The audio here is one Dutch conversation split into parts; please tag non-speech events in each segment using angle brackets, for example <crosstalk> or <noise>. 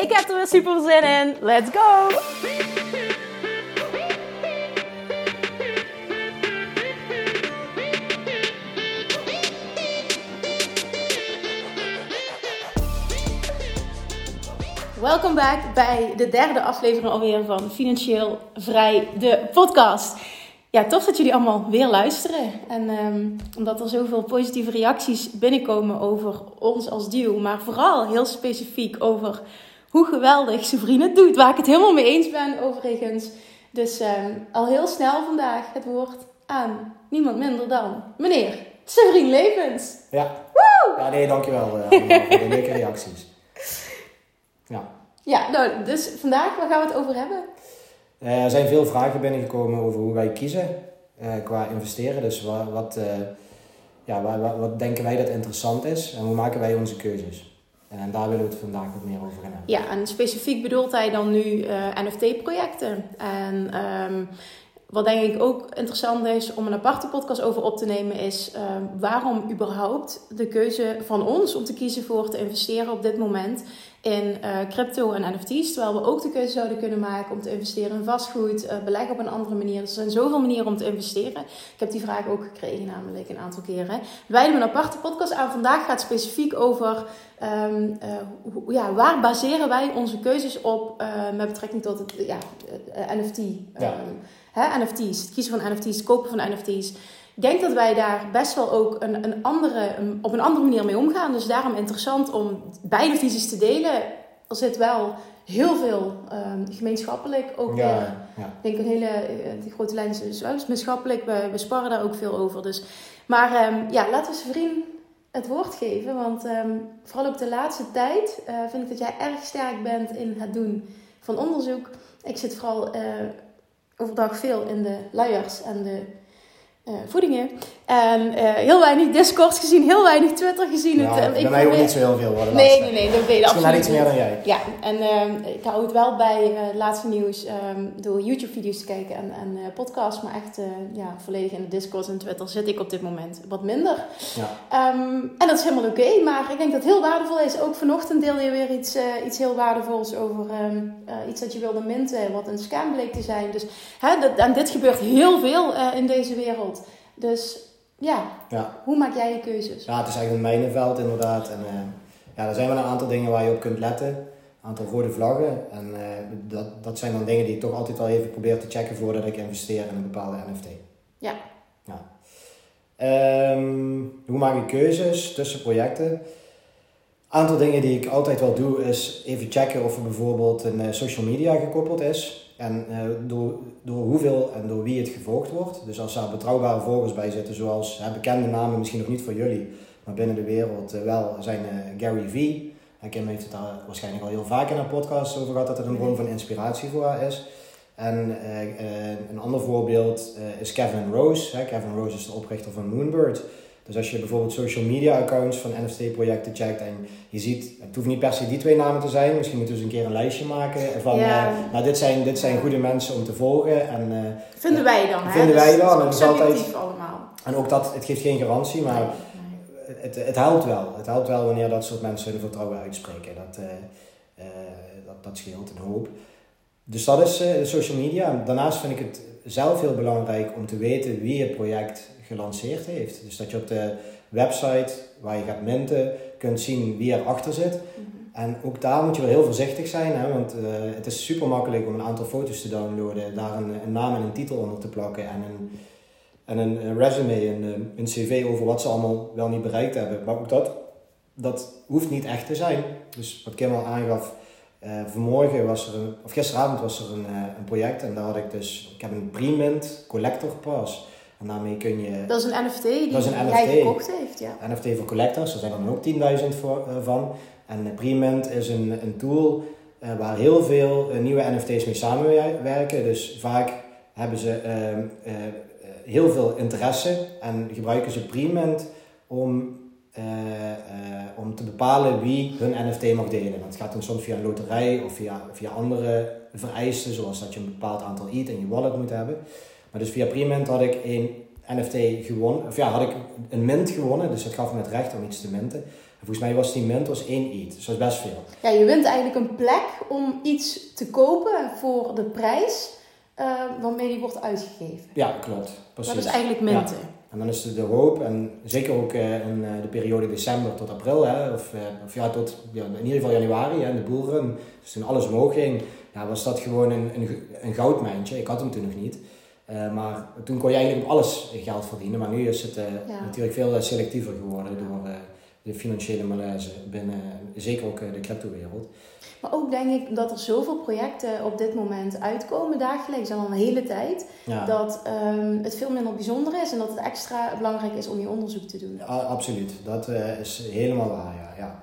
Ik heb er weer super zin in. Let's go! Welkom back bij de derde aflevering alweer van Financieel Vrij, de podcast. Ja, tof dat jullie allemaal weer luisteren. En ehm, omdat er zoveel positieve reacties binnenkomen over ons als duo, maar vooral heel specifiek over hoe geweldig Severine het doet, waar ik het helemaal mee eens ben overigens. Dus ehm, al heel snel vandaag het woord aan niemand minder dan meneer Severine Levens. Ja. Woe! Ja, nee, dankjewel uh, voor de <laughs> leuke reacties. Ja. Ja, nou, dus vandaag, waar gaan we het over hebben? Uh, er zijn veel vragen binnengekomen over hoe wij kiezen uh, qua investeren. Dus wat, wat, ja, wat, wat denken wij dat interessant is en hoe maken wij onze keuzes? En daar willen we het vandaag wat meer over gaan hebben. Ja, en specifiek bedoelt hij dan nu uh, NFT-projecten. En um, wat denk ik ook interessant is om een aparte podcast over op te nemen, is uh, waarom überhaupt de keuze van ons om te kiezen voor te investeren op dit moment in uh, crypto en NFT's. Terwijl we ook de keuze zouden kunnen maken om te investeren in vastgoed, uh, beleggen op een andere manier. Dus er zijn zoveel manieren om te investeren. Ik heb die vraag ook gekregen, namelijk een aantal keren. Wij doen een aparte podcast aan. Vandaag gaat specifiek over um, uh, ja, waar baseren wij onze keuzes op met betrekking tot het ja, NFT. Ja. Um, hè, NFT's, het kiezen van NFT's, het kopen van NFT's. Ik denk dat wij daar best wel ook een, een andere, een, op een andere manier mee omgaan. Dus daarom interessant om beide visies te delen. Er zit wel heel veel um, gemeenschappelijk ook ja, weer. Ja. Ik denk een hele die grote lijn is dus gemeenschappelijk. We, we sparren daar ook veel over. Dus. Maar um, ja, laten we vriend het woord geven. Want um, vooral ook de laatste tijd uh, vind ik dat jij erg sterk bent in het doen van onderzoek. Ik zit vooral uh, overdag veel in de luiers en de voedingen. En uh, heel weinig Discord gezien, heel weinig Twitter gezien. Ja, het, uh, bij mij ook niet zo heel veel worden. Nee, nee, nee, dat weet je absoluut iets meer dan jij. Ja, en uh, ik hou het wel bij het laatste nieuws um, door YouTube-video's te kijken en, en podcasts. Maar echt ja, volledig in de Discord en Twitter zit ik op dit moment wat minder. Ja. Um, en dat is helemaal oké, okay, maar ik denk dat het heel waardevol is. Ook vanochtend deel je weer iets, iets heel waardevols over um, iets dat je wilde minten, wat een scam bleek te zijn. Dus, hè, dat, en dit gebeurt heel veel in deze wereld. Dus ja. ja, hoe maak jij je keuzes? Ja, het is eigenlijk een mijnenveld inderdaad. En uh, ja, er zijn wel een aantal dingen waar je op kunt letten. Een aantal rode vlaggen. En uh, dat, dat zijn dan dingen die ik toch altijd wel even probeer te checken voordat ik investeer in een bepaalde NFT. Ja. ja. Um, hoe maak ik keuzes tussen projecten? Een aantal dingen die ik altijd wel doe is even checken of er bijvoorbeeld een uh, social media gekoppeld is. En uh, door, door hoeveel en door wie het gevolgd wordt. Dus als daar betrouwbare volgers bij zitten, zoals bekende namen, misschien nog niet voor jullie, maar binnen de wereld uh, wel, zijn uh, Gary Vee. En Kim heeft het daar waarschijnlijk al heel vaak in haar podcast over gehad, dat het een bron van inspiratie voor haar is. En een ander voorbeeld is Kevin Rose. Kevin Rose is de oprichter van Moonbird. Dus als je bijvoorbeeld social media accounts van NFT-projecten checkt en je ziet, het hoeft niet per se die twee namen te zijn, misschien moeten we eens een keer een lijstje maken van, ja. uh, nou dit zijn, dit zijn goede mensen om te volgen. En, uh, vinden wij dan, hè? Vinden wij dan. Is altijd, allemaal. En ook dat, het geeft geen garantie, maar nee. het, het helpt wel. Het helpt wel wanneer dat soort mensen hun vertrouwen uitspreken. Dat, uh, dat, dat scheelt een hoop. Dus dat is social media. Daarnaast vind ik het zelf heel belangrijk om te weten wie het project gelanceerd heeft. Dus dat je op de website waar je gaat minten kunt zien wie erachter zit. Mhm. En ook daar moet je wel heel voorzichtig zijn, hè, want uh, het is super makkelijk om een aantal foto's te downloaden, daar een, een naam en een titel onder te plakken en een, en een resume, een, een cv over wat ze allemaal wel niet bereikt hebben. Maar ook dat, dat hoeft niet echt te zijn. Dus wat Kim al aangaf, uh, vanmorgen was er, een, of gisteravond was er een, uh, een project en daar had ik dus, ik heb een pre-mint collector pass. En daarmee kun je... Dat is een NFT die dat is een hij gekocht heeft, ja. NFT voor collectors, er zijn er ook 10.000 voor, uh, van. En Premint is een, een tool waar heel veel nieuwe NFT's mee samenwerken. Dus vaak hebben ze ehm, heel veel interesse en gebruiken ze Prement om om te bepalen wie hun NFT mag delen. Dat gaat dan soms via een loterij of via, via andere vereisten, zoals dat je een bepaald aantal ETH in je wallet moet hebben. Maar dus via Prement had ik een NFT gewonnen, of ja, had ik een mint gewonnen, dus dat gaf me het recht om iets te minten. En volgens mij was die mint was één ETH, dus dat is best veel. Ja, je wint eigenlijk een plek om iets te kopen voor de prijs uh, waarmee die wordt uitgegeven. Ja, klopt. Precies. Dat is eigenlijk minten. En dan is het de hoop, en zeker ook uh, in uh, de periode december tot april, hè, of, of ja, tot ja, in ieder geval januari, hè, de boelrun, dus toen alles omhoog ging, ja, was dat gewoon een, een, een goudmijntje. Ik had hem toen nog niet. Uh, maar toen kon je eigenlijk op alles geld verdienen. Maar nu is het uh, ja. natuurlijk veel selectiever geworden door uh, de financiële malaise binnen, zeker ook de cryptowereld. Maar ook denk ik dat er zoveel projecten op dit moment uitkomen dagelijks, al een hele tijd, ja. dat um, het veel minder bijzonder is en dat het extra belangrijk is om je onderzoek te doen. Ja, absoluut, dat is helemaal waar. Ja. ja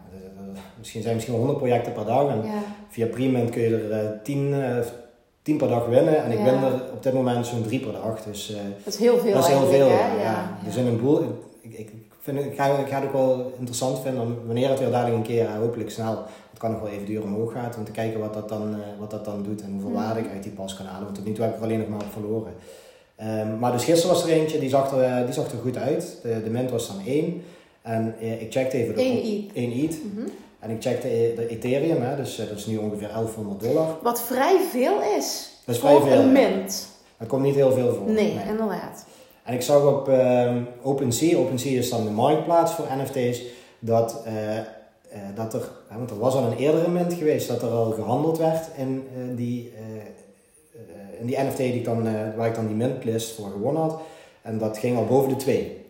misschien zijn misschien wel 100 projecten per dag. En via Prement kun je er 10, uh, 10 per dag winnen. En ik win er op dit moment zo'n 3 per dag. Dus, uh, dat is heel veel. Dat is heel veel. Ja. Dus in een boel. Ik, ik, vind, ik, ga, ik ga het ook wel interessant vinden wanneer het weer dadelijk een keer, hopelijk snel, het kan nog wel even duur omhoog gaat, om te kijken wat dat dan, uh, wat dat dan doet en hoeveel mm. waarde ik uit die pas kan halen. Want tot nu toe heb ik er alleen nog maar op verloren. Um, maar dus gisteren was er eentje, die zag er, die zag er goed uit. De, de mint was dan 1. En uh, ik checkte even... 1 ETH. 1 ETH. Mm -hmm. En ik checkte de Ethereum, hè, dus uh, dat is nu ongeveer 1100 dollar. Wat vrij veel is. Dat is vrij veel. een mint. Dat komt niet heel veel voor. Nee, nee. inderdaad. En ik zag op uh, OpenSea, OpenSea is dan de marktplaats voor NFT's, dat, uh, uh, dat er, want er was al een eerdere mint geweest, dat er al gehandeld werd in, die, in die NFT die ik dan, waar ik dan die mintlist voor gewonnen had. En dat ging al boven de twee.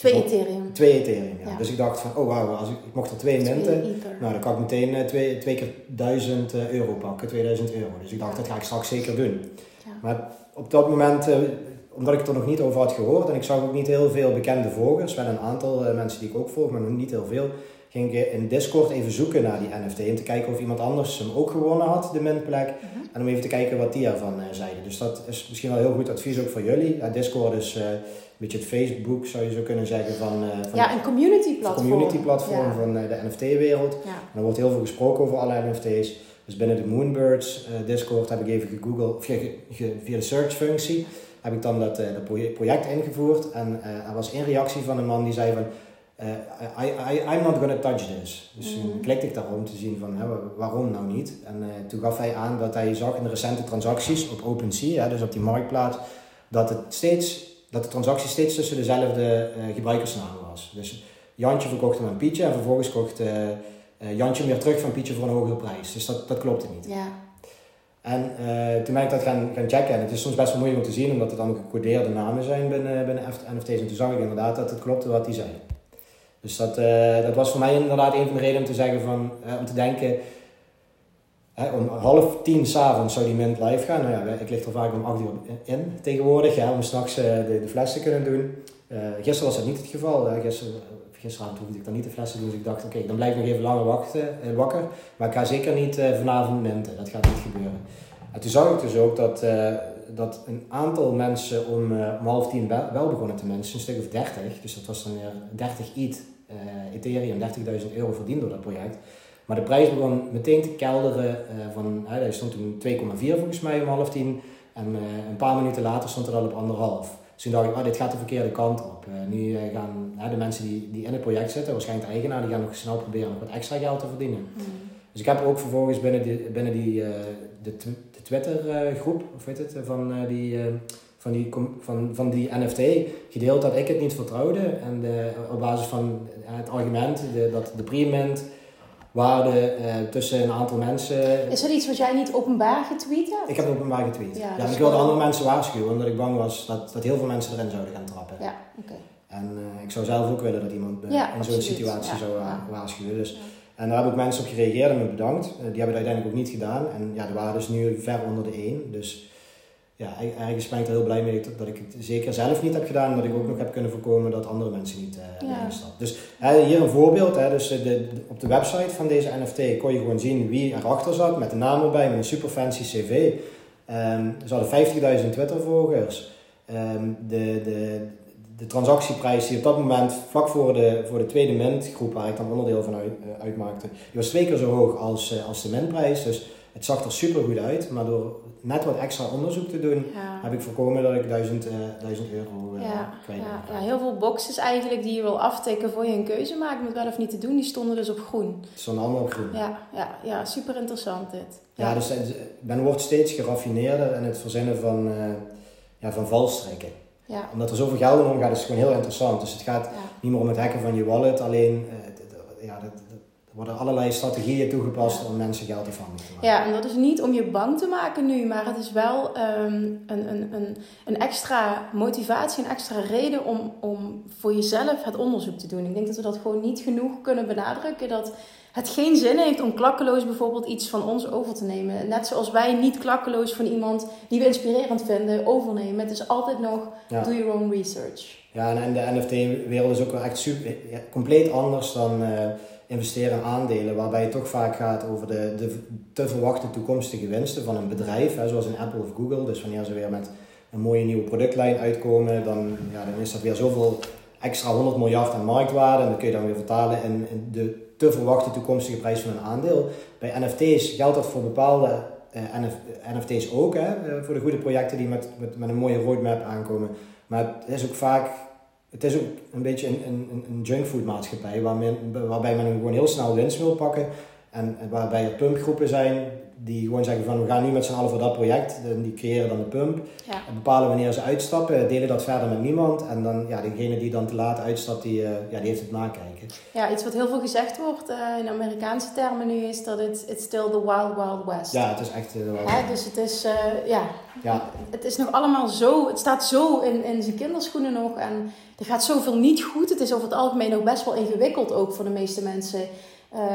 Twee Ethereum. Twee Ethereum, ja. Dus ik dacht van, oh wauw, als ik, ik mocht er twee, minten, nou dan kan ik meteen uh, twee, twee keer 1000 uh, euro pakken, 2000 euro. Dus ik dacht, dat ga ik straks zeker doen. Maar op dat moment, uh, omdat ik het er nog niet over had gehoord en ik zag ook niet heel veel bekende volgers, wel een aantal mensen die ik ook volg, maar nog niet heel veel, ging ik in Discord even zoeken naar die NFT om te kijken of iemand anders hem ook gewonnen had, de mintplek. Uh mhm. -huh. En om even te kijken wat die ervan zeiden. Dus dat is misschien wel heel goed advies ook voor jullie. Discord is beetje het Facebook, zou je zo kunnen zeggen, van... Uh, van ja, een community platform. community platform van de NFT-wereld. Ja. Er wordt heel veel gesproken over alle NFT's. Dus binnen de Moonbirds Discord heb ik even gegoogeld, of via, via de search functie, heb ik dan dat, dat project ingevoerd. En er was één reactie van een man die zei van... I, I, I'm not gonna touch this. Dus mm. toen klikte ik daarom om te zien van hè, waarom nou niet. En toen gaf hij aan dat hij zag in de recente transacties op OpenSea, dus op die marktplaats, dat het steeds dat de transactie steeds tussen dezelfde uh, gebruikersnamen was. Dus Jantje verkocht hem aan Pietje en vervolgens kocht Jantje weer terug van Pietje voor een hogere prijs. Dus dat, dat klopte niet. Ja. En toen ben ik dat gaan, gaan checken en het is soms best wel moeilijk om te zien omdat het dan gecodeerde namen zijn binnen, binnen NFT's. En toen zag ik inderdaad dat het klopte wat hij zei. Dus dat, dat was voor mij inderdaad een van de redenen om te zeggen van, om te denken om half tien s'avonds zou die mint live gaan. Nou ja, ik lig er vaak om acht uur in tegenwoordig, ja, om straks uh, de, de fles te kunnen doen. Gisteren was dat niet het geval. Gisteren, gisteravond hoefde ik dan niet de fles te doen, dus ik dacht, oké, dan blijf ik nog even langer wachten, wakker. Maar ik ga zeker niet vanavond minten, dat gaat niet gebeuren. En toen zag ik dus ook dat, dat een aantal mensen om, om half tien wel, begonnen te mensen, een stuk of 30, dus dat was dan weer 30 ETH, Ethereum, 30.000 euro verdiend door dat project. Maar de prijs begon meteen te kelderen. Uh, van, uh, hij stond toen 2,4 volgens mij om half tien. En uh, een paar minuten later stond er al op anderhalf. Dus toen dacht ik, oh, dit gaat de verkeerde kant op. Uh, nu gaan de mensen die, die in het project zitten, waarschijnlijk de eigenaar, die gaan nog snel proberen nog wat extra geld te verdienen. Mm. Dus ik heb ook vervolgens binnen die, binnen die de, de Twitter groep, of weet het, van die van die, van, van die NFT gedeeld dat ik het niet vertrouwde. En de, op basis van het argument de, dat de pre-mint waarde uh, tussen een aantal mensen. Is dat iets wat jij niet openbaar getweet hebt? Ik heb het openbaar getweet. Ja, ja ik wilde andere mensen waarschuwen, omdat ik bang was dat, dat heel veel mensen erin zouden gaan trappen. Ja, oké. En uh, ik zou zelf ook willen dat iemand in zo'n situatie zou waarschuwen. Dus, en daar hebben ook mensen op gereageerd en me bedankt. die hebben het uiteindelijk ook niet gedaan. En ja, de waarde is nu ver onder de 1. Dus ja, ergens ben ik er heel blij mee dat, ik het zeker zelf niet heb gedaan. Dat ik ook nog heb kunnen voorkomen dat andere mensen niet uh, ja. Dus hier een voorbeeld. Hè, dus de, op de website van deze NFT kon je gewoon zien wie erachter zat. Met de naam erbij, met een super fancy cv. Um, ze hadden 50.000 Twitter volgers. Um, de, de, de transactieprijs die op dat moment vlak voor de, voor de tweede mint groep waar ik dan onderdeel van uit, uh, uitmaakte, die was twee keer zo hoog als, uh, als de mintprijs. Dus het zag er super goed uit, maar door net wat extra onderzoek te doen, heb ik voorkomen dat ik 1000, uh, 1000 euro uh, ja. kwijt ja. ja, heel veel boxes eigenlijk die je wil aftikken voor je een keuze maakt met wel of niet te doen, die stonden dus op groen. Stonden allemaal op groen. Ja, ja, ja super interessant dit. Ja, dus men wordt steeds geraffineerder in het verzinnen van, uh, ja, van valstrekken. Ja. Omdat er zoveel geld in omgaat, is het gewoon heel interessant. Dus het gaat niet meer om het hacken van je wallet, alleen uh, ja, dat, er worden allerlei strategieën toegepast om mensen geld afhankelijk te maken. Ja, en dat is niet om je bang te maken nu, maar het is wel um, een, een, een, een extra motivatie, een extra reden om, om voor jezelf het onderzoek te doen. Ik denk dat we dat gewoon niet genoeg kunnen benadrukken. Dat het geen zin heeft om klakkeloos bijvoorbeeld iets van ons over te nemen. Net zoals wij niet klakkeloos van iemand die we inspirerend vinden overnemen. Het is altijd nog do your own research. Ja, en de NFT-wereld is ook wel echt super, compleet anders dan... Uh, investeren in aandelen, waarbij het toch vaak gaat over de, de te verwachte toekomstige winsten van een bedrijf, hè, zoals een Apple of Google. Dus wanneer ze weer met een mooie nieuwe productlijn uitkomen, dan, ja, dan is dat weer zoveel extra 100 miljard aan marktwaarde. En dat kun je dan weer vertalen in, de te verwachte toekomstige prijs van een aandeel. Bij NFT's geldt dat voor bepaalde eh, NFT's ook, hè, eh, voor de goede projecten die met, met, met een mooie roadmap aankomen. Maar het is ook vaak het is ook een beetje een, een, een junkfood maatschappij waar men, waarbij men gewoon heel snel winst wil pakken. En waarbij er pumpgroepen zijn die gewoon zeggen van we gaan nu met z'n allen voor dat project. En die creëren dan de pump. Ja. En bepalen wanneer ze uitstappen, delen dat verder met niemand. En dan ja, degene die dan te laat uitstapt, die, uh, ja, die heeft het nakijken. Ja, iets wat heel veel gezegd wordt uh, in Amerikaanse termen nu is dat het it's still the wild wild west. Ja, het is echt uh, wild Dus het is, ja, ja, het is nog allemaal zo, het staat zo in, in zijn kinderschoenen nog. En er gaat zoveel niet goed. Het is over het algemeen nog best wel ingewikkeld ook voor de meeste mensen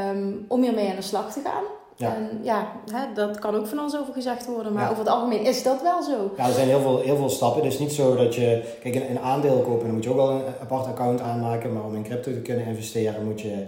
um, om hiermee aan de slag te gaan. Ja. En ja, hè, dat kan ook van ons over gezegd worden, maar over het algemeen is dat wel zo. Ja, er zijn heel veel, heel veel stappen. Het is niet zo dat je, kijk, een, een aandeel kopen, dan moet je ook wel een apart account aanmaken, maar om in crypto te kunnen investeren moet je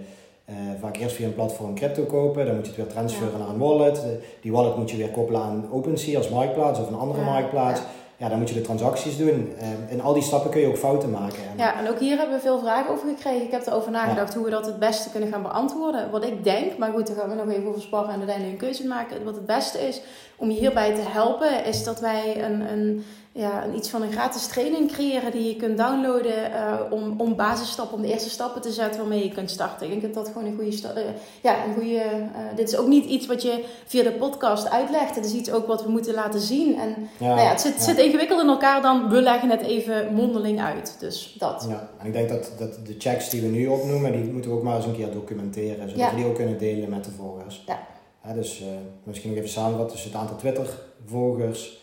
uh, vaak eerst via een platform crypto kopen, dan moet je het weer transferen naar een wallet. Die wallet moet je weer koppelen aan OpenSea als marktplaats of een andere marktplaats ja, dan moet je de transacties doen. Uh, en al die stappen kun je ook fouten maken. Ja, en ook hier hebben we veel vragen over gekregen. Ik heb erover nagedacht hoe we dat het beste kunnen gaan beantwoorden. Wat ik denk, maar goed, daar gaan we nog even over sparren en uiteindelijk een keuze maken. Wat het beste is om je hierbij te helpen, is dat wij een, een ja, een, iets van een gratis training creëren die je kunt downloaden uh, om, om basisstappen, om de eerste stappen te zetten waarmee je kunt starten. Ik denk dat dat gewoon een goede stap uh, ja, een goede. Uh, dit is ook niet iets wat je via de podcast uitlegt. Het is iets ook wat we moeten laten zien. En ja, nou ja, het zit, ja. zit ingewikkeld in elkaar dan we leggen het even mondeling uit. Dus dat. Ja, en ik denk dat, dat de checks die we nu opnoemen, die moeten we ook maar eens een keer documenteren. Zodat we die ook kunnen delen met de volgers. Ja. dus misschien nog even samenvatten tussen het aantal Twitter-volgers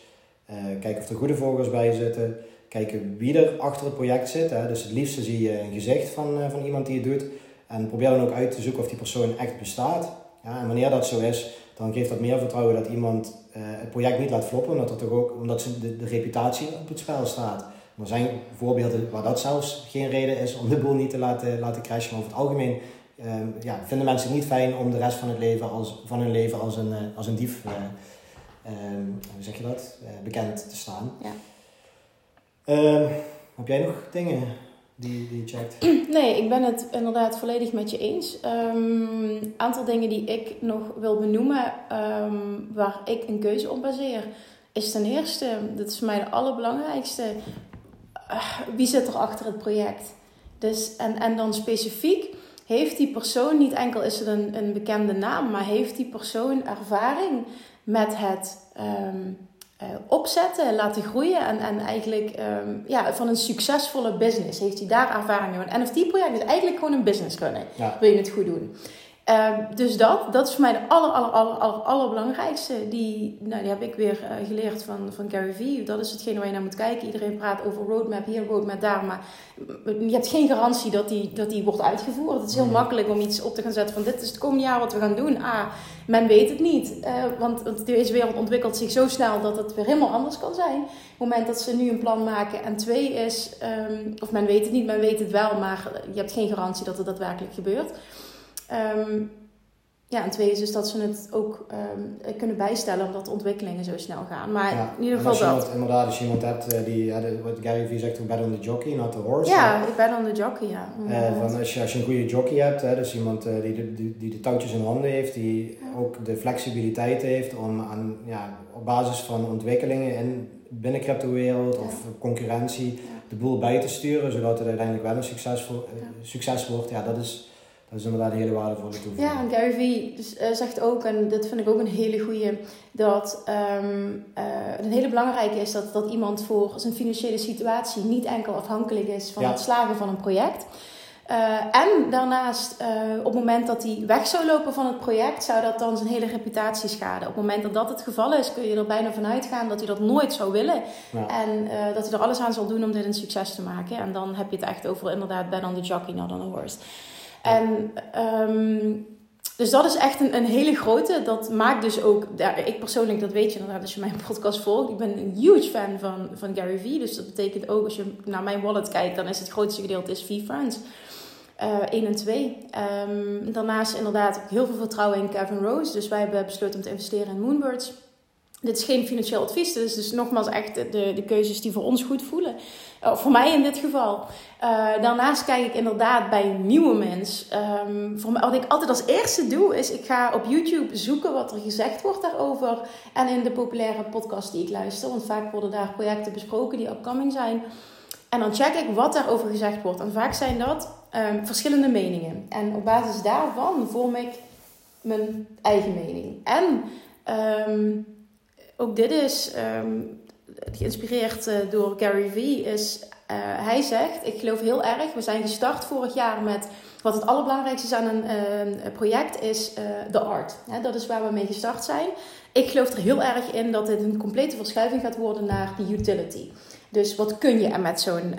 kijken of er goede volgers bij zitten. Kijken wie er achter het project zit. Hè. Dus het liefste zie je een gezicht van, uh, van iemand die het doet. En probeer dan ook uit te zoeken of die persoon echt bestaat. Ja, en wanneer dat zo is, dan geeft dat meer vertrouwen dat iemand uh, het project niet laat floppen. Omdat, er toch ook, omdat de, de reputatie op het spel staat. Er zijn voorbeelden waar dat zelfs geen reden is om de boel niet te laten, laten crashen. Maar over het algemeen ja, vinden mensen het niet fijn om de rest van, het leven als, van hun leven als een, als een dief Ehm, hoe zeg je dat, uh, bekend te staan. Ja. Ehm, heb jij nog dingen die, die je checkt? <clears throat> Nee, ik ben het inderdaad volledig met je eens. Een um, aantal dingen die ik nog wil benoemen waar ik een keuze op baseer, is ten eerste, dat is voor mij de allerbelangrijkste, uh, wie zit er achter het project? Dus, en, en dan specifiek, heeft die persoon, niet enkel is het een, een bekende naam, maar heeft die persoon ervaring met het um, uh, opzetten, laten groeien en, en eigenlijk um, ja, van een succesvolle business heeft hij daar ervaring in. Een NFT-project is eigenlijk gewoon een business kunnen. Wil je het goed doen? Ehm, dus dat, dat is voor mij de aller, aller, aller, aller, allerbelangrijkste. Die, nou, die heb ik weer uh, geleerd van, van Gary Vee. Dat is hetgene waar je naar moet kijken. Iedereen praat over roadmap hier, roadmap daar. Maar je hebt geen garantie dat die, dat die wordt uitgevoerd. Het is heel makkelijk om iets op te gaan zetten van dit is het komende jaar wat we gaan doen. Ah, men weet het niet. Uh, want, want deze wereld ontwikkelt zich zo snel dat het weer helemaal anders kan zijn. Op het moment dat ze nu een plan maken. En twee is, um, of men weet het niet, men weet het wel. Maar je hebt geen garantie dat het daadwerkelijk gebeurt. Um, ja, en twee is dus dat ze het ook um, kunnen bijstellen omdat de ontwikkelingen zo snel gaan. Maar in ieder geval als dat. inderdaad, als je iemand hebt uh, die, ja, de, wat Gary Vee zegt, bet on the jockey, not the horse. Ja, ik ben on the jockey, ja. Uh, van als, je, als je een goede jockey hebt, hè, dus iemand uh, die, de, die, die de touwtjes in handen heeft, die ja. ook de flexibiliteit heeft om aan, ja, op basis van ontwikkelingen in binnen crypto-wereld ja. of concurrentie de boel bij te sturen, zodat het uiteindelijk wel een succesvol, succes wordt. Ja, dat is is inderdaad een hele waardevolle toevoeging. Ja, en Gary Vee dus, uh, zegt ook, en dat vind ik ook een hele goede, dat um, uh, een hele belangrijke is dat, dat iemand voor zijn financiële situatie niet enkel afhankelijk is van ja. het slagen van een project. Uh, en daarnaast, op het moment dat hij weg zou lopen van het project, zou dat dan zijn hele reputatie schaden. Op het moment dat dat het geval is, kun je er bijna van uitgaan dat hij dat nooit zou willen. Ja. En dat hij er alles aan zal doen om dit een succes te maken. En dan heb je het echt over inderdaad ben on the jockey, not on the horse. En um, dus dat is echt een, een hele grote. Dat maakt dus ook, ja, ik persoonlijk, dat weet je inderdaad als je mijn <laughs> podcast volgt. Ik ben een huge fan van, van Gary Vee. Dus dat betekent ook als je naar mijn wallet kijkt, dan is het grootste gedeelte is V-Friends. Uh, 1 en 2. Um, daarnaast inderdaad heel veel vertrouwen in Kevin Rose. Dus wij hebben besloten om te investeren in Moonbirds. Dit is geen financieel advies, dit is dus nogmaals echt de, de keuzes die voor ons goed voelen. Uh, voor mij in dit geval. Uh, daarnaast kijk ik inderdaad bij nieuwe mens. Um, voor mij, wat ik altijd als eerste doe, is ik ga op YouTube zoeken wat er gezegd wordt daarover. En in de populaire podcast die ik luister. Want vaak worden daar projecten besproken die upcoming zijn. En dan check ik wat daarover gezegd wordt. En vaak zijn dat um, verschillende meningen. En op basis daarvan vorm ik mijn eigen mening. En um, ook dit is um, geïnspireerd uh, door Gary Vee. Is, uh, hij zegt, ik geloof heel erg, we zijn gestart vorig jaar met wat het allerbelangrijkste is aan een uh, project is de art. Dat is waar we mee gestart zijn. Ik geloof er heel erg in dat dit een complete verschuiving gaat worden naar de utility. Dus wat kun je met zo'n,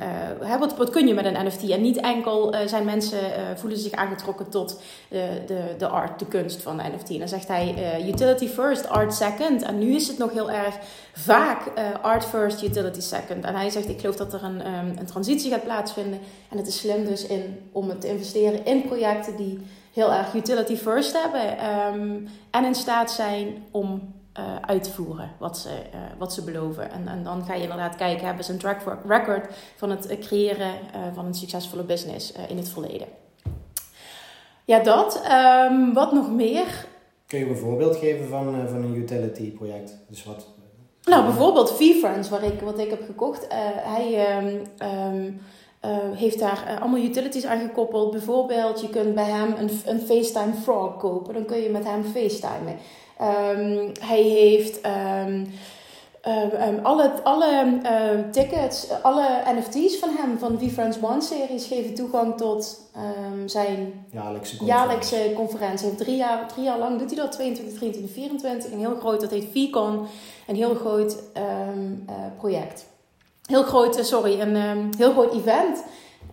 uh, wat, wat kun je met een NFT? En niet enkel uh, zijn mensen, uh, voelen zich aangetrokken tot de, de art, de kunst van de NFT. En dan zegt hij utility first, art second. En nu is het nog heel erg vaak art first, utility second. En hij zegt, ik geloof dat er een, um, een transitie gaat plaatsvinden. En het is slim dus in, om te investeren in projecten die heel erg utility first hebben. Um, en in staat zijn om uh, uitvoeren wat ze, uh, wat ze beloven. En, en dan ga je inderdaad kijken, hebben ze een track record van het creëren uh, van een succesvolle business in het verleden. Ja, dat. Um, wat nog meer? Kun je een voorbeeld geven van, van een utility project? Dus wat... Nou, bijvoorbeeld V-Friends, waar ik, wat ik heb gekocht. hij... Um, um, uh, heeft daar uh, allemaal utilities aan gekoppeld. Bijvoorbeeld, je kunt bij hem een, een FaceTime Frog kopen. Dan kun je met hem FaceTimen. Um, hij heeft um, um, alle, alle tickets, alle NFT's van hem, van the Friends One series, geven toegang tot zijn jaarlijkse conferentie. jaarlijkse drie jaar, drie jaar lang doet hij dat, 22, 23, 24. Een heel groot, dat heet VCon. Een heel groot uh, project. Heel groot, sorry, een heel groot event.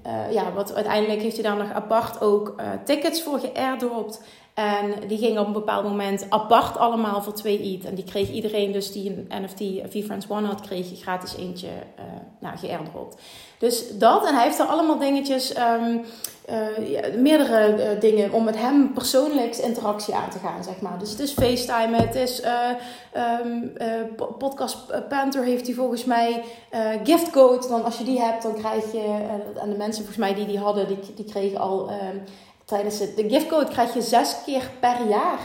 Uh, ja, wat uiteindelijk heeft hij daar nog apart ook uh, tickets voor geairdropt. En die gingen op een bepaald moment apart allemaal voor 2 ETH. En die kreeg iedereen dus die een NFT V-Friends One had, kreeg je gratis eentje uh, nou. Dus dat, en hij heeft er allemaal dingetjes, um, uh, ja, meerdere dingen om met hem persoonlijk interactie aan te gaan, zeg maar. Dus het is FaceTime, het is um, Podcast Panther heeft hij volgens mij giftcode. Dan als je die hebt, dan krijg je, en de mensen volgens mij die die hadden, die, die kregen al... Um, tijdens het, de giftcode krijg je zes keer per jaar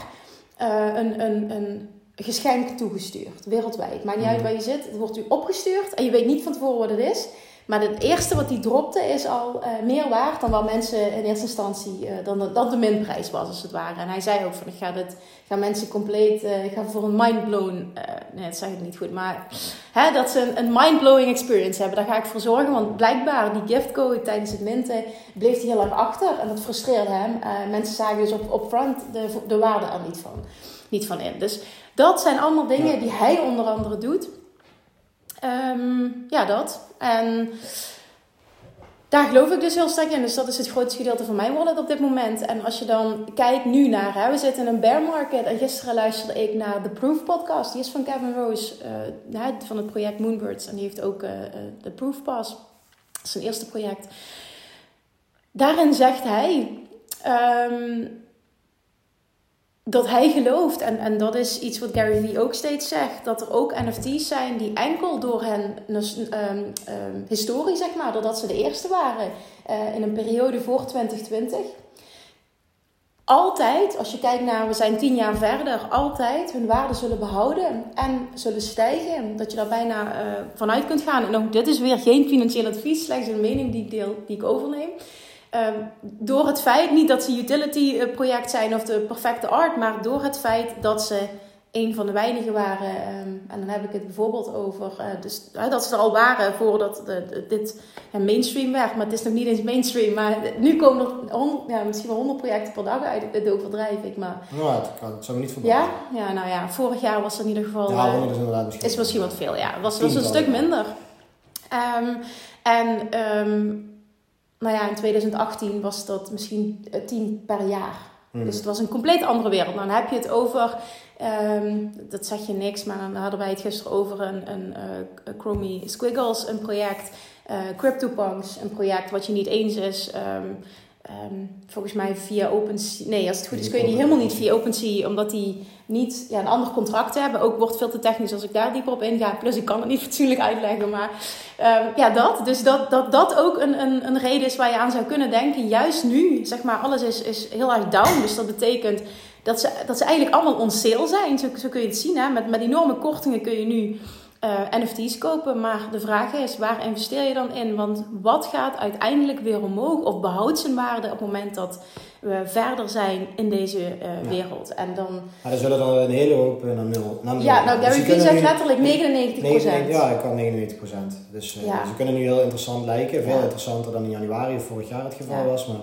uh, een, een, een geschenk toegestuurd, wereldwijd. Maakt niet uit waar je zit, het wordt u opgestuurd en je weet niet van tevoren wat het is. Maar het eerste wat hij dropte is al uh, meer waard dan wat mensen in eerste instantie, uh, dan, de, dan de minprijs was als het ware. En hij zei ook van ik ga, dit, ga mensen compleet, uh, ik ga voor een mindblown, nee dat zeg ik niet goed, maar hè, dat ze een, een mindblowing experience hebben. Daar ga ik voor zorgen, want blijkbaar die giftcode tijdens het minten bleef hij heel erg achter. En dat frustreerde hem. mensen zagen dus op, op front de, de waarde er niet van, niet van in. Dus dat zijn allemaal dingen die hij onder andere doet. Um, ja, dat. En daar geloof ik dus heel sterk in. Dus dat is het grootste gedeelte van mijn wallet op dit moment. En als je dan kijkt nu naar, hè, we zitten in een bear market. En gisteren luisterde ik naar de Proof podcast. Die is van Kevin Rose, uh, van het project Moonbirds. En die heeft ook uh, de Proof Pass. Zijn eerste project. Daarin zegt hij... Um, dat hij gelooft, en, en dat is iets wat Gary Vee ook steeds zegt, dat er ook NFT's zijn die enkel door hen um, historie, zeg maar, doordat ze de eerste waren uh, in een periode voor 2020, altijd, als je kijkt naar, we zijn tien jaar verder, altijd hun waarde zullen behouden en zullen stijgen. Dat je daar bijna uh, vanuit kunt gaan. En ook dit is weer geen financieel advies, slechts een mening die ik deel, die ik overneem. Um, door het feit, niet dat ze utility eh, project zijn of de perfecte art, maar door het feit dat ze een van de weinigen waren. Um, en dan heb ik het bijvoorbeeld over, uh, dus, uh, dat ze er al waren voordat dit mainstream werd. Maar het is nog niet eens mainstream. Maar nu komen er hond, ja, misschien wel 100 projecten per dag uit. Het overdrijf ik, maar... Nou, het, kan, zou me niet verbazen. Ja? Ja, nou ja, vorig jaar was er in ieder geval... Ja, 100 is inderdaad misschien... Is misschien wat veel, ja. Was, was een stuk minder. Um, en... Um, nou ja, in 2018 was dat misschien uh, tien per jaar. Hmm. Dus het was een compleet andere wereld. Nou, dan heb je het over, um, dat zeg je niks, maar dan hadden wij het gisteren over een, een uh, Chromie Squiggles, een project, uh, CryptoPunks, een project wat je niet eens is. Um, um, volgens mij via OpenSea. Nee, als het goed is kun je die helemaal niet via OpenSea, omdat die niet ja, een ander contract hebben. Ook wordt veel te technisch als ik daar dieper op inga. Plus ik kan het niet <laughs> fatsoenlijk uitleggen. Maar um, ja, dat. Dus dat dat, dat ook een, een, een reden is waar je aan zou kunnen denken. Juist nu, zeg maar, alles is, is heel erg down. Dus dat betekent dat ze, dat ze eigenlijk allemaal on sale zijn. Zo, zo kun je het zien. Hè? Met, met enorme kortingen kun je nu uh, NFT's kopen. Maar de vraag is, waar investeer je dan in? Want wat gaat uiteindelijk weer omhoog of behoudt zijn waarde op het moment dat we verder zijn in deze uh, wereld? En dan... Maar er zullen er een hele hoop naar nul. Naar nul. Ja, nou Gary Vee zegt letterlijk 99 procent. Ja, ik kan 99 procent. Dus uh, ja. ze kunnen nu heel interessant lijken. Veel ja. interessanter dan in januari of vorig jaar het geval was. Maar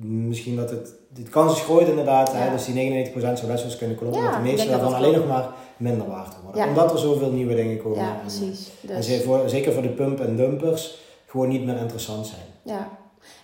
misschien dat het... De kans is groot inderdaad. Hè, dus die 99% zou best wel eens kunnen kloppen. dat de meeste daarvan alleen nog maar minder waard worden. Omdat er zoveel nieuwe dingen komen. Ja, precies. Dus. En voor, zeker voor de pump en dumpers gewoon niet meer interessant zijn. Ja,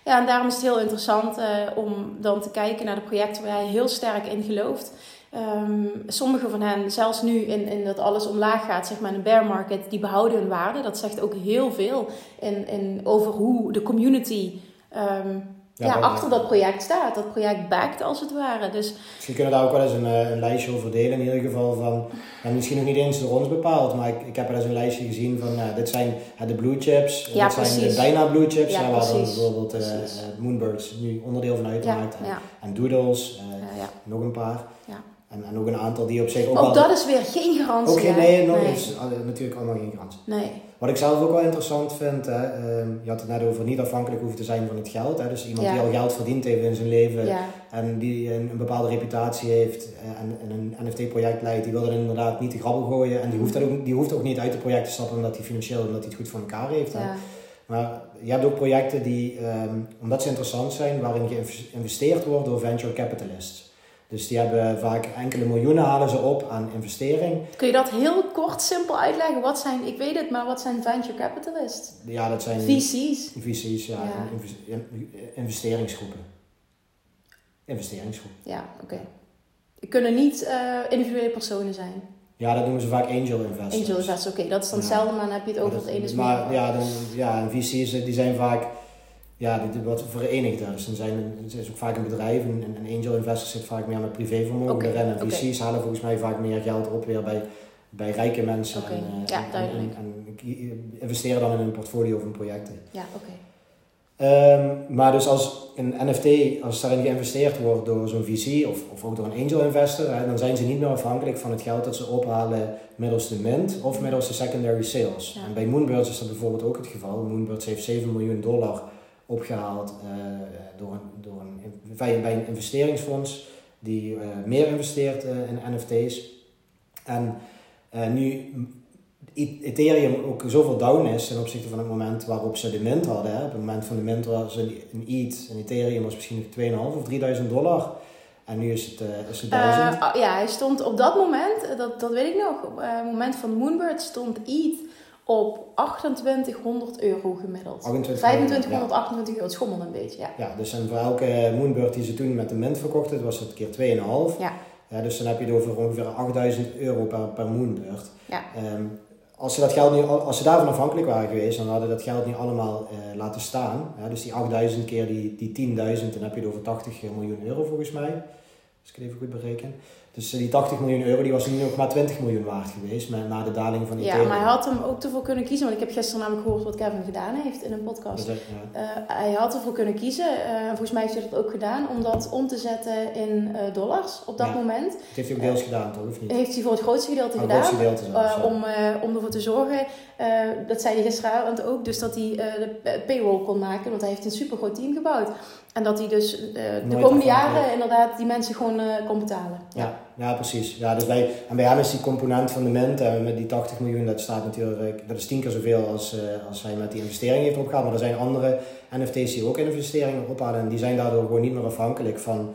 ja en daarom is het heel interessant uh, om dan te kijken naar de projecten waar hij heel sterk in gelooft. Um, sommige van hen, zelfs nu in, in dat alles omlaag gaat, zeg maar in de bear market, die behouden hun waarde. Dat zegt ook heel veel in, in, over hoe de community um, ja, achter dat project staat. Dat project backt als het ware. Dus, misschien kunnen we daar ook wel eens een, eh, een lijstje over delen. In ieder geval van, ja, misschien nog niet eens door ons bepaald. Maar ik, ik heb er eens een lijstje gezien van, uh, dit zijn uh, de blue chips. Ja, dit precies. zijn de bijna blue chips. Ja, waar dan bijvoorbeeld Moonbirds nu onderdeel van uitmaakt. En, en Doodles, nog een paar. En, en ook een aantal die op zich ook, ook dat is weer geen garantie. Ook geen, nee, nog nee. Is, natuurlijk allemaal geen garantie. Nee. Wat ik zelf ook wel interessant vind, hè, uh, je had het net over niet afhankelijk hoeven te zijn van het geld. Hè, dus iemand ja. die al geld verdiend heeft in zijn leven ja. en die een, een, bepaalde reputatie heeft en, en een NFT-project leidt, die wil dan inderdaad niet te grabbel gooien. En die hoeft, dat ook, die hoeft ook niet uit het project te stappen omdat hij financieel omdat hij het goed voor elkaar heeft. Hè. Maar je hebt ook projecten die, um, omdat ze interessant zijn, waarin geïnvesteerd wordt door venture capitalists. Dus die hebben vaak enkele miljoenen halen ze op aan investering. Kun je dat heel kort, simpel uitleggen? Wat zijn, ik weet het, maar wat zijn venture capitalists? Ja, dat zijn... VC's? VC's, ja. ja. Investeringsgroepen. Investeringsgroepen. Ja, oké. Okay. Kunnen niet uh, individuele personen zijn? Ja, dat noemen ze vaak angel investors. Angel investors, oké. Okay. Dat is dan hetzelfde, maar dan heb je het over het ene Maar ja, dan, ja, en VC's die zijn vaak ja, die, wat verenigd. Dus dan zijn het is ook vaak een bedrijf en een angel investor zit vaak meer met privévermogen okay. En VC's halen volgens mij vaak meer geld op weer bij, bij rijke mensen. En, ja, duidelijk. En, en, investeren dan in een portfolio van projecten. Ja, oké. Ehm, maar dus als een NFT, als daarin geïnvesteerd wordt door zo'n VC of, of ook door een angel investor, hè, dan zijn ze niet meer afhankelijk van het geld dat ze ophalen middels de mint of middels de secondary sales. En bij Moonbirds is dat bijvoorbeeld ook het geval. Moonbirds heeft 7 miljoen dollar opgehaald door, een, door een, bij een investeringsfonds die uh, meer investeert uh, in NFT's. En nu Ethereum ook zoveel down is ten opzichte van het moment waarop ze de mint hadden. Hè. Op het moment van de mint was een ETH en Ethereum was misschien 2.500 of 3000 dollar. En nu is het, uh, is het 1000. Uh, ja, hij stond op dat moment, dat, dat weet ik nog, op het moment van Moonbird stond ETH op 2800 euro gemiddeld. 2500, 28 euro, het schommelde een beetje, ja. Ja, dus en voor elke Moonbird die ze toen met de mint verkochten, was het keer 2,5. Ja. ja. Dus dan heb je het over ongeveer 8000 euro per, per Moonbird. Ja. Um, als ze, dat geld nu, als ze daarvan afhankelijk waren geweest, dan hadden dat geld niet allemaal uh, laten staan. Ja, dus die 8000 keer die, die 10.000, dan heb je het over 80 miljoen euro volgens mij. Als ik het even goed bereken. Dus die 80 miljoen euro die was nu nog maar 20 miljoen waard geweest met, na de daling van Ethereum. Ja, maar hij had hem ook ervoor kunnen kiezen. Want ik heb gisteren namelijk gehoord wat Kevin gedaan heeft in een podcast. ja. uh, hij had ervoor kunnen kiezen. Uh, volgens mij heeft hij dat ook gedaan. Om dat om te zetten in uh, dollars op dat ja. moment. Dat heeft hij ook deels gedaan, toch? Of niet? Heeft hij voor het grootste gedeelte oh, gedaan. Zelfs, om, om ervoor te zorgen, dat zei hij gisteravond ook, dus dat hij de payroll kon maken. Want hij heeft een super groot team gebouwd. En dat hij dus uh, de komende jaren inderdaad die mensen gewoon uh, kon betalen. Ja. ja, precies. Ja, dus bij, en bij hem is die component van de mint, en met die 80 miljoen, dat staat natuurlijk, dat is tien keer zoveel als, uh, als hij met die investering heeft opgehaald. Maar er zijn andere NFT's die ook investeringen ophalen en die zijn daardoor gewoon niet meer afhankelijk van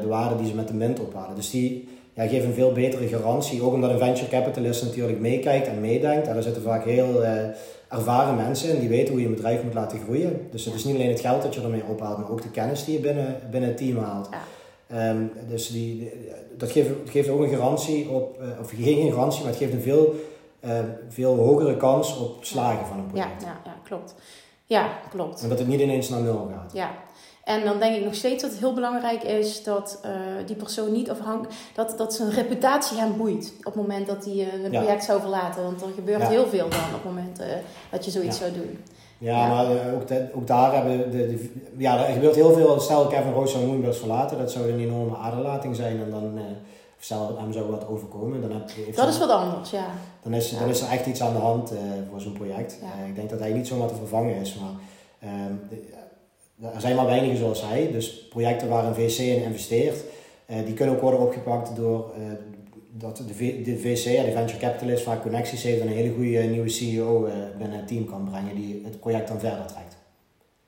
de waarde die ze met de mint ophalen. Dus die ja, geven een veel betere garantie, ook omdat een venture capitalist natuurlijk meekijkt en meedenkt. En daar zitten vaak heel ervaren mensen en die weten hoe je een bedrijf moet laten groeien. Dus het is niet alleen het geld dat je ermee ophaalt, maar ook de kennis die je binnen, binnen het team haalt. Ja. Um, dus die, dat geeft, geeft ook een garantie op, uh, of geen garantie, maar het geeft een veel, uh, veel hogere kans op slagen van een project. Ja, ja, ja, klopt. Ja, klopt. En dat het niet ineens naar nul gaat. Ja, en dan denk ik nog steeds dat het heel belangrijk is dat uh, die persoon niet afhankelijk, dat, dat zijn reputatie hem boeit op het moment dat hij uh, een project zou verlaten. Want er gebeurt heel veel dan op het moment uh, dat je zoiets zou doen. Ja, maar ook, de, ook daar hebben de, de, ja, er gebeurt heel veel. Stel Kevin Roos zou Moonbirds verlaten, dat zou een enorme aderlating zijn en dan of stel hem zou wat overkomen. Dan heb, dat is wat anders, ja. Dan is, dan is er echt iets aan de hand voor zo'n project. ik denk dat hij niet zomaar te vervangen is, maar ehm, er zijn maar weinigen zoals hij. Dus projecten waar een VC in investeert, uh, die kunnen ook worden opgepakt door uh, dat de, de VC, de venture capitalist, vaak connecties heeft en een hele goede nieuwe CEO binnen het team kan brengen die het project dan verder trekt.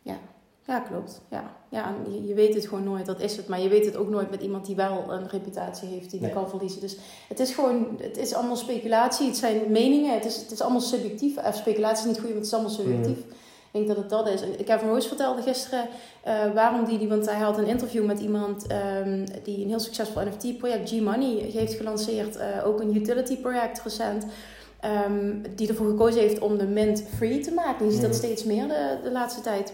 Ja, ja klopt. Ja. Ja, je, je, weet het gewoon nooit, dat is het. Maar je weet het ook nooit met iemand die wel een reputatie heeft, die nee. kan verliezen. Dus het is gewoon, het is allemaal speculatie, het zijn meningen, het is, het is allemaal subjectief. Of speculatie is niet goed, want het is allemaal subjectief. Mm. Ik denk dat het dat is. Ik heb van Roos vertelde gisteren uh, waarom die, die, want hij had een interview met iemand um, die een heel succesvol NFT-project, G-Money, heeft gelanceerd. Uh, ook een utility-project recent. Um, die ervoor gekozen heeft om de mint free te maken. Je ziet dat steeds meer de, de laatste tijd.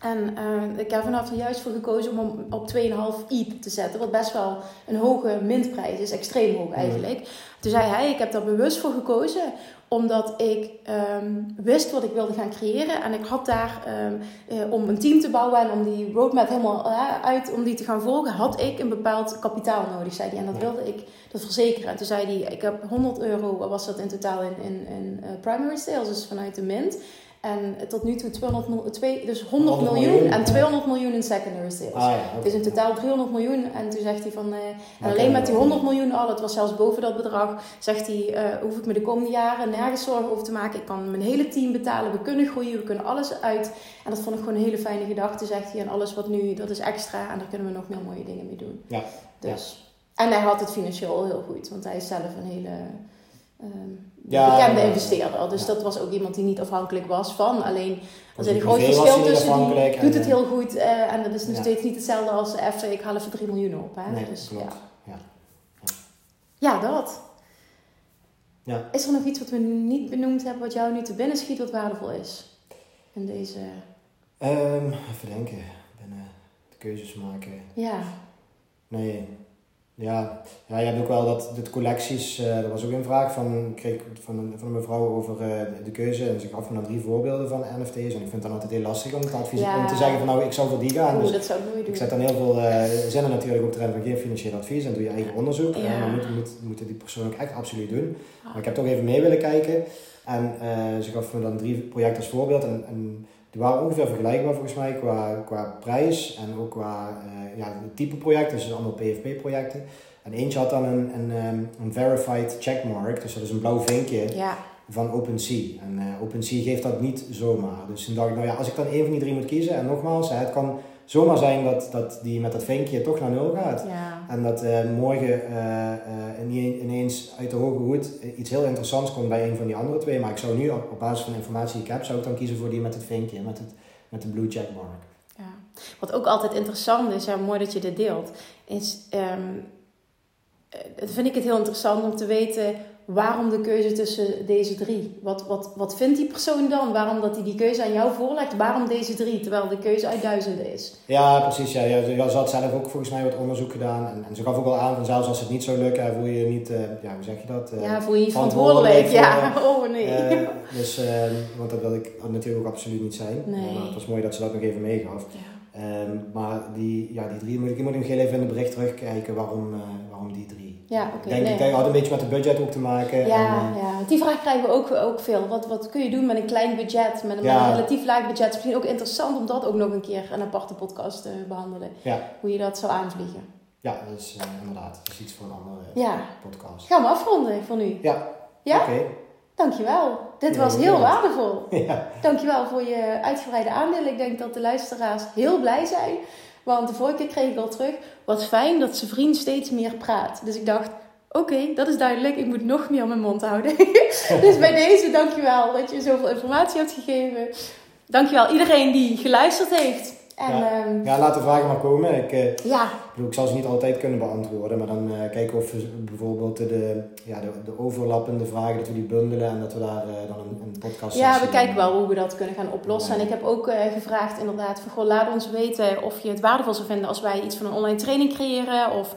En uh, Kevin heeft er juist voor gekozen om hem op 2,5 ETH te zetten. Wat best wel een hoge mintprijs is. Extreem hoog eigenlijk. Toen zei hij, ik heb daar bewust voor gekozen omdat ik um, wist wat ik wilde gaan creëren. En ik had daar, um, uh, om een team te bouwen en om die roadmap helemaal uh, uit, om die te gaan volgen, had ik een bepaald kapitaal nodig, zei hij. En dat wilde ik dat verzekeren. En toen zei hij, ik heb 100 euro, wat was dat in totaal in, in, in uh, primary sales, dus vanuit de mint. En tot nu toe 200, twee, dus 100, 100 miljoen, miljoen, en 200 miljoen in secondary sales. Ah, ja, Dus in totaal 300 miljoen. En toen zegt hij van, uh, en alleen met die 100 miljoen al, het was zelfs boven dat bedrag, zegt hij, uh, hoef ik me de komende jaren nergens zorgen over te maken. Ik kan mijn hele team betalen, we kunnen groeien, we kunnen alles uit. En dat vond ik gewoon een hele fijne gedachte, zegt hij. En alles wat nu, dat is extra en daar kunnen we nog meer mooie dingen mee doen. Ja. Dus. En hij had het financieel heel goed, want hij is zelf een hele... Um, ja, bekende investeerder. Dus dat was ook iemand die niet afhankelijk was van. Alleen, er zit een groot verschil tussen. Die doet het heel goed uh, en dat is nog steeds niet hetzelfde als even, ik haal even 3 miljoen op. Hè? Nee, dus, klopt. Ja. Ja. ja, dat. Ja. Is er nog iets wat we niet benoemd hebben, wat jou nu te binnen schiet, wat waardevol is? In deze... Um, even denken. Binnen de keuzes maken. Ja. Nee. Ja, ja, je hebt ook wel dat de collecties, uh, er was ook een vraag van, kreeg van, een, van een mevrouw over uh, de keuze en ze gaf me dan drie voorbeelden van NFT's en ik vind het dan altijd heel lastig om te, adviseren, om te zeggen van nou ik zou voor die gaan. dus dat zou ik doen. Ik zet dan heel veel uh, zinnen natuurlijk op erin van geen financieel advies en doe je eigen onderzoek. Ja. En dan moet, moet, moeten die persoon ook echt absoluut doen. Maar ik heb toch even mee willen kijken en ze gaf me dan drie projecten als voorbeeld en, en die waren ongeveer vergelijkbaar volgens mij qua, qua prijs en ook qua ja, type projecten, dus allemaal PFP-projecten. En eentje had dan een, een, ehm, een verified checkmark, dus dat is een blauw vinkje ja. van OpenSea. En uh, OpenSea geeft dat niet zomaar. Dus toen dacht ik, nou ja, als ik dan één van die drie moet kiezen, en nogmaals, het kan zomaar zijn dat, dat die met dat vinkje toch naar nul gaat. Ja. En dat uh, morgen uh, ineens uit de hoge hoed iets heel interessants komt bij een van die andere twee. Maar ik zou nu op, op basis van de informatie die ik heb, zou ik dan kiezen voor die met het vinkje, met, het, met de blue checkmark. Ja. Wat ook altijd interessant is, ja, mooi dat je dit deelt, is... Um, vind ik het heel interessant om te weten waarom de keuze tussen deze drie. Wat, wat, wat vindt die persoon dan? Waarom dat hij die keuze aan jou voorlegt? Waarom deze drie? Terwijl de keuze uit duizenden is. Ja, precies. Ja, ja, ze had zelf ook volgens mij wat onderzoek gedaan. En, en ze gaf ook wel aan van zelfs als het niet zou lukken, voel je je niet, uh, ja, hoe zeg je dat? Uh, ja, voel je je verantwoordelijk. Ja, <laughs> oh nee. dus, want dat wil ik natuurlijk ook absoluut niet zijn. Nee. Maar het was mooi dat ze dat nog even meegaf. Ja. Um, maar die, ja, die drie moet ik, moet nog heel even in het bericht terugkijken waarom, waarom die. Ja, oké. Okay, denk nee. ik had een beetje met het budget ook te maken. Ja, en, uh, ja. die vraag krijgen we ook, ook veel. Wat, wat kun je doen met een klein budget, met een, ja. met een relatief laag budget? Het is misschien ook interessant om dat ook nog een keer een aparte podcast te behandelen. Ja. Hoe je dat zou aanvliegen. Ja, dat is uh, inderdaad dat is iets voor een andere ja. podcast. Gaan we afronden voor nu? Ja. Ja? Oké. Okay. Dankjewel. Dit was heel waardevol. <laughs> Ja. Dankjewel voor je uitgebreide aandeel. Ik denk dat de luisteraars heel blij zijn. Want de vorige keer kreeg ik al terug. Wat fijn dat zijn vriend steeds meer praat. Dus ik dacht, oké, okay, dat is duidelijk. Ik moet nog meer mijn mond houden. <laughs> dus bij deze dankjewel dat je zoveel informatie hebt gegeven. Dankjewel iedereen die geluisterd heeft. En, ja. Um, ja, laat de vragen maar komen. Ik, uh, ja. Ik zal ze niet altijd kunnen beantwoorden, maar dan uh, kijken of we bijvoorbeeld de, ja, de, de, overlappende vragen, dat we die bundelen en dat we daar uh, dan een, een podcast Ja, we kijken wel hoe we dat kunnen gaan oplossen. Ja. En ik heb ook gevraagd inderdaad, van, goh, laat ons weten of je het waardevol zou vinden als wij iets van een online training creëren of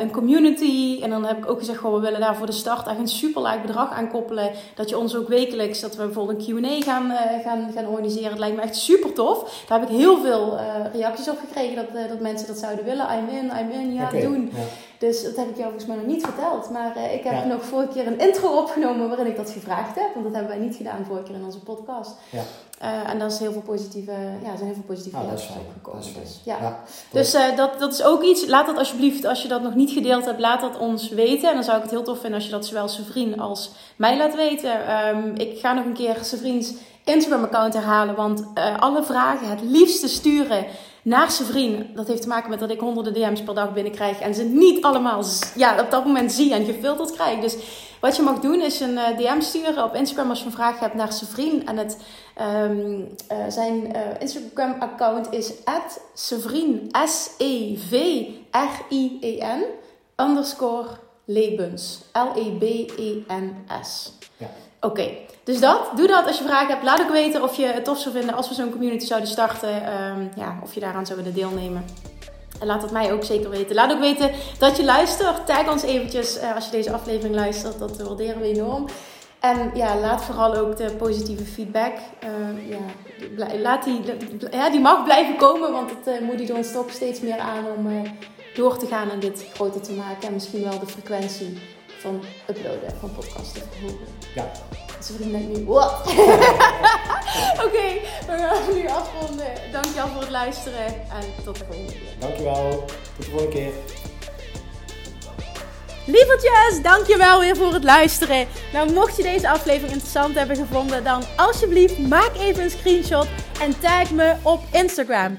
een community. En dan heb ik ook gezegd, goh, we willen daar voor de start echt een super laag bedrag aan koppelen. Dat je ons ook wekelijks, dat we bijvoorbeeld een Q&A gaan, gaan, gaan organiseren. Het lijkt me echt super tof. Daar heb ik heel veel uh, reacties op gekregen dat, dat mensen dat zouden willen. I'm in, I'm in, ja, okay, doen. Ja. Dus dat heb ik jou volgens mij nog niet verteld. Maar uh, ik heb Ja. nog vorige keer een intro opgenomen waarin ik dat gevraagd heb. Want dat hebben wij niet gedaan vorige keer in onze podcast. Ja. en daar is heel veel positieve, ja, zijn heel veel positieve Ah, dat is reacties op gekomen. Dat. Dus, ja. Ja, Dus uh, dat, dat is ook iets. Laat dat alsjeblieft, als je dat nog niet gedeeld hebt, laat dat ons weten. En dan zou ik het heel tof vinden als je dat zowel Sevrien als mij laat weten. Um, ik ga nog een keer Sevriens Instagram-account herhalen. Want alle vragen het liefste sturen naar Sevrien. Dat heeft te maken met dat ik honderden DM's per dag binnenkrijg. En ze niet allemaal ja, op dat moment zie en gefilterd krijg. Dus wat je mag doen is een uh, DM sturen op Instagram als je een vraag hebt naar Sevrien. En het, um, uh, zijn uh, Instagram-account is Sevrien, S-E-V-R-I-E-N, underscore Lebens, L-E-B-E-N-S. Oké, dus dat. Doe dat als je vragen hebt. Laat ook weten of je het tof zou vinden als we zo'n community zouden starten. Um, ja, of je daaraan zou willen deelnemen. En laat het mij ook zeker weten. Laat ook weten dat je luistert. Tag ons eventjes uh, als je deze aflevering luistert. Dat waarderen we enorm. En ja, laat vooral ook de positieve feedback. Uh, ja, laat die, ja, die mag blijven komen. Want het uh, moedigt ons toch steeds meer aan om uh, door te gaan en dit groter te maken. En misschien wel de frequentie van uploaden van podcasts te verhogen. Ja. Vriend denkt nu, wat? <laughs> Oké, okay, we gaan nu afronden. Dankjewel voor het luisteren en tot de volgende keer. Dankjewel, tot de volgende keer. Lievertjes, dankjewel weer voor het luisteren. Nou, mocht je deze aflevering interessant hebben gevonden, dan alsjeblieft maak even een screenshot en tag me op Instagram.